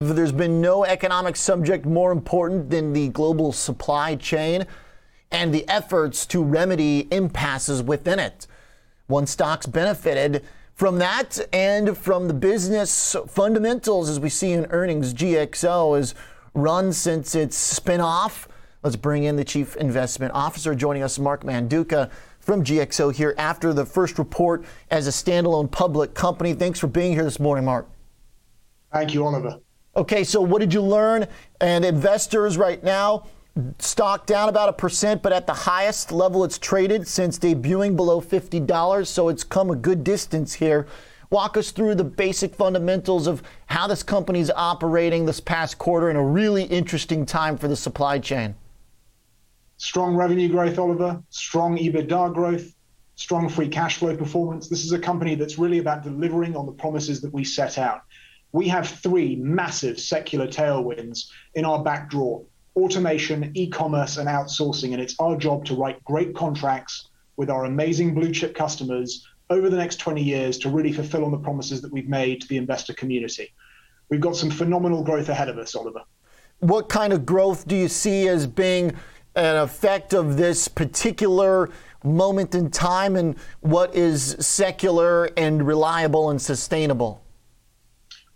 There's been no economic subject more important than the global supply chain and the efforts to remedy impasses within it. One stock's benefited from that and from the business fundamentals as we see in earnings. GXO has run since its spinoff. Let's bring in the Chief Investment Officer joining us, Mark Manduca from GXO here after the first report as a standalone public company. Thanks for being here this morning, Mark. Thank you, Oliver. Okay, so what did you learn? And investors right now, stock down about a percent, but at the highest level it's traded since debuting below $50. So it's come a good distance here. Walk us through the basic fundamentals of how this company's operating this past quarter in a really interesting time for the supply chain. Strong revenue growth, Oliver, strong EBITDA growth, strong free cash flow performance. This is a company that's really about delivering on the promises that we set out we have three massive secular tailwinds in our back drawer automation, e commerce, and outsourcing. And it's our job to write great contracts with our amazing blue chip customers over the next 20 years to really fulfill on the promises that we've made to the investor community. We've got some phenomenal growth ahead of us, Oliver. What kind of growth do you see as being an effect of this particular moment in time, and what is secular and reliable and sustainable?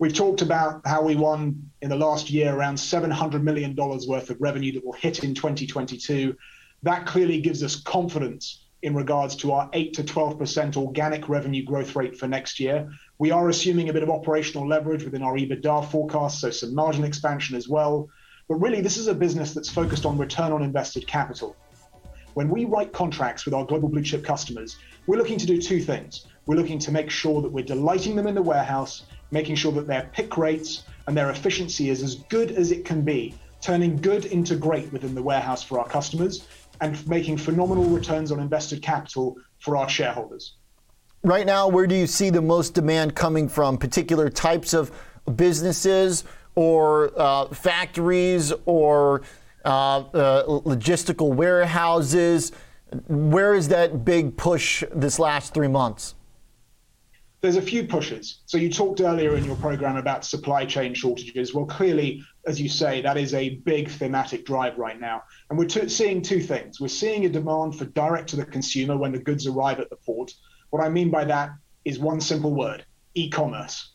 We've talked about how we won in the last year around $700 million worth of revenue that will hit in 2022. That clearly gives us confidence in regards to our 8 to 12% organic revenue growth rate for next year. We are assuming a bit of operational leverage within our EBITDA forecast, so some margin expansion as well. But really, this is a business that's focused on return on invested capital. When we write contracts with our global blue chip customers, we're looking to do two things. We're looking to make sure that we're delighting them in the warehouse making sure that their pick rates and their efficiency is as good as it can be, turning good into great within the warehouse for our customers and making phenomenal returns on invested capital for our shareholders. Right now, where do you see the most demand coming from? Particular types of businesses or uh, factories or uh, uh, logistical warehouses? Where is that big push this last three months? There's a few pushes. So you talked earlier in your program about supply chain shortages. Well, clearly, as you say, that is a big thematic drive right now. And we're t- seeing two things. We're seeing a demand for direct to the consumer when the goods arrive at the port. What I mean by that is one simple word e commerce.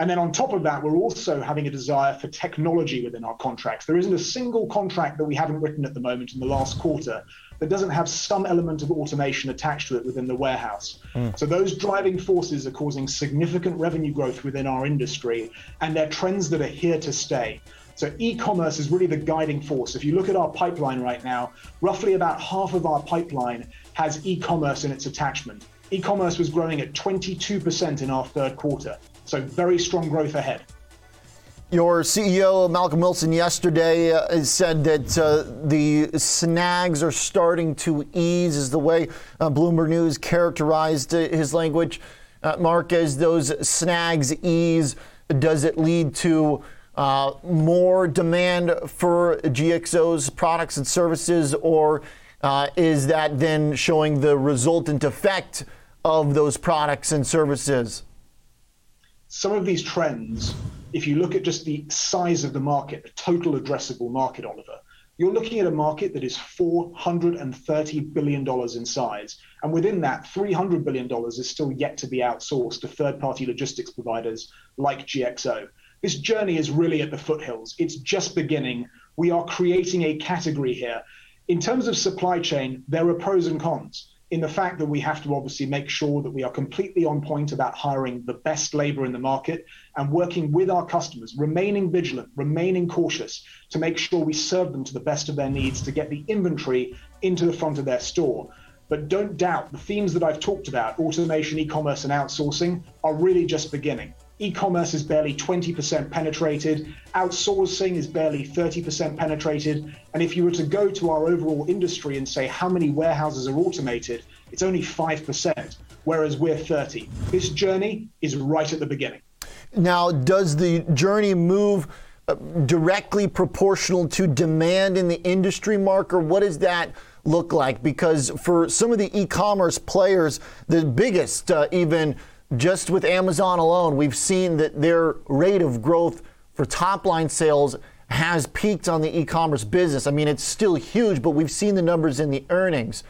And then on top of that, we're also having a desire for technology within our contracts. There isn't a single contract that we haven't written at the moment in the last quarter that doesn't have some element of automation attached to it within the warehouse. Mm. So those driving forces are causing significant revenue growth within our industry, and they're trends that are here to stay. So e-commerce is really the guiding force. If you look at our pipeline right now, roughly about half of our pipeline has e-commerce in its attachment. E-commerce was growing at 22% in our third quarter. So very strong growth ahead. Your CEO, Malcolm Wilson, yesterday uh, said that uh, the snags are starting to ease, is the way uh, Bloomberg News characterized uh, his language. Uh, Mark, as those snags ease, does it lead to uh, more demand for GXO's products and services, or Uh, is that then showing the resultant effect of those products and services? some of these trends, if you look at just the size of the market, the total addressable market, Oliver, you're looking at a market that is $430 billion in size. And within that, $300 billion is still yet to be outsourced to third party logistics providers like GXO. This journey is really at the foothills. It's just beginning. We are creating a category here. In terms of supply chain, there are pros and cons in the fact that we have to obviously make sure that we are completely on point about hiring the best labor in the market and working with our customers, remaining vigilant, remaining cautious to make sure we serve them to the best of their needs to get the inventory into the front of their store. But don't doubt the themes that I've talked about, automation, e commerce, and outsourcing, are really just beginning. E-commerce is barely 20% penetrated. Outsourcing is barely 30% penetrated. And if you were to go to our overall industry and say how many warehouses are automated, it's only 5%, whereas we're 30. This journey is right at the beginning. Now, does the journey move uh, directly proportional to demand in the industry, Mark, or what does that look like? Because for some of the e-commerce players, the biggest uh, even just with Amazon alone, we've seen that their rate of growth for top line sales has peaked on the e commerce business. I mean, it's still huge, but we've seen the numbers in the earnings.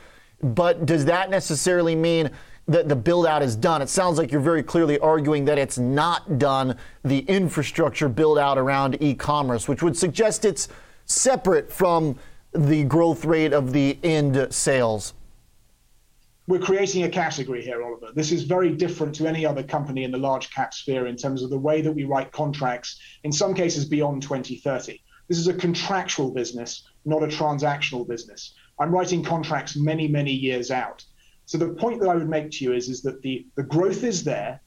But does that necessarily mean that the build out is done? It sounds like you're very clearly arguing that it's not done, the infrastructure build out around e commerce, which would suggest it's separate from the growth rate of the end sales we're creating a category here, Oliver. This is very different to any other company in the large cap sphere in terms of the way that we write contracts, in some cases beyond 2030. This is a contractual business, not a transactional business. I'm writing contracts many, many years out. So the point that I would make to you is, is that the, the growth is there.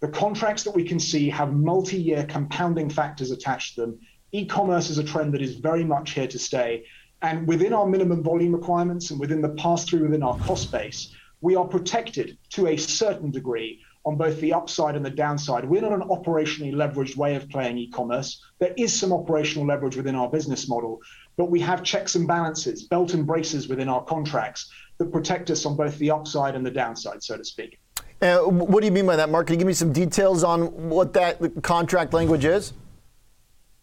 The contracts that we can see have multi-year compounding factors attached to them. E-commerce is a trend that is very much here to stay. And within our minimum volume requirements and within the pass-through within our cost base, we are protected to a certain degree on both the upside and the downside. We're not an operationally leveraged way of playing e-commerce. There is some operational leverage within our business model, but we have checks and balances, belt and braces within our contracts that protect us on both the upside and the downside, so to speak. Uh, what do you mean by that, Mark? Can you give me some details on what that contract language is?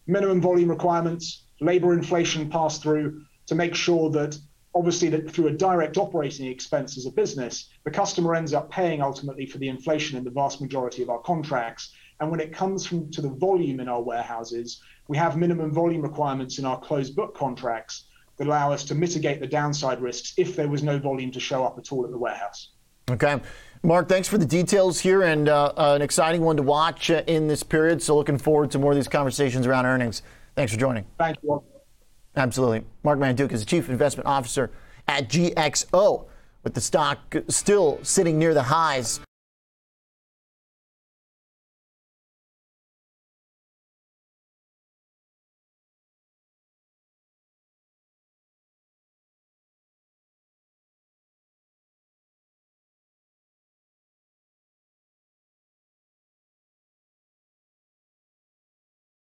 Minimum volume requirements, labor inflation pass through to make sure that obviously that through a direct operating expense as a business, the customer ends up paying ultimately for the inflation in the vast majority of our contracts. And when it comes from, to the volume in our warehouses, we have minimum volume requirements in our closed book contracts that allow us to mitigate the downside risks if there was no volume to show up at all at the warehouse. Okay. Mark, thanks for the details here and uh, uh, an exciting one to watch uh, in this period. So, looking forward to more of these conversations around earnings. Thanks for joining. Thank you. Absolutely. Mark Manduca is the Chief Investment Officer at GXO, with the stock still sitting near the highs.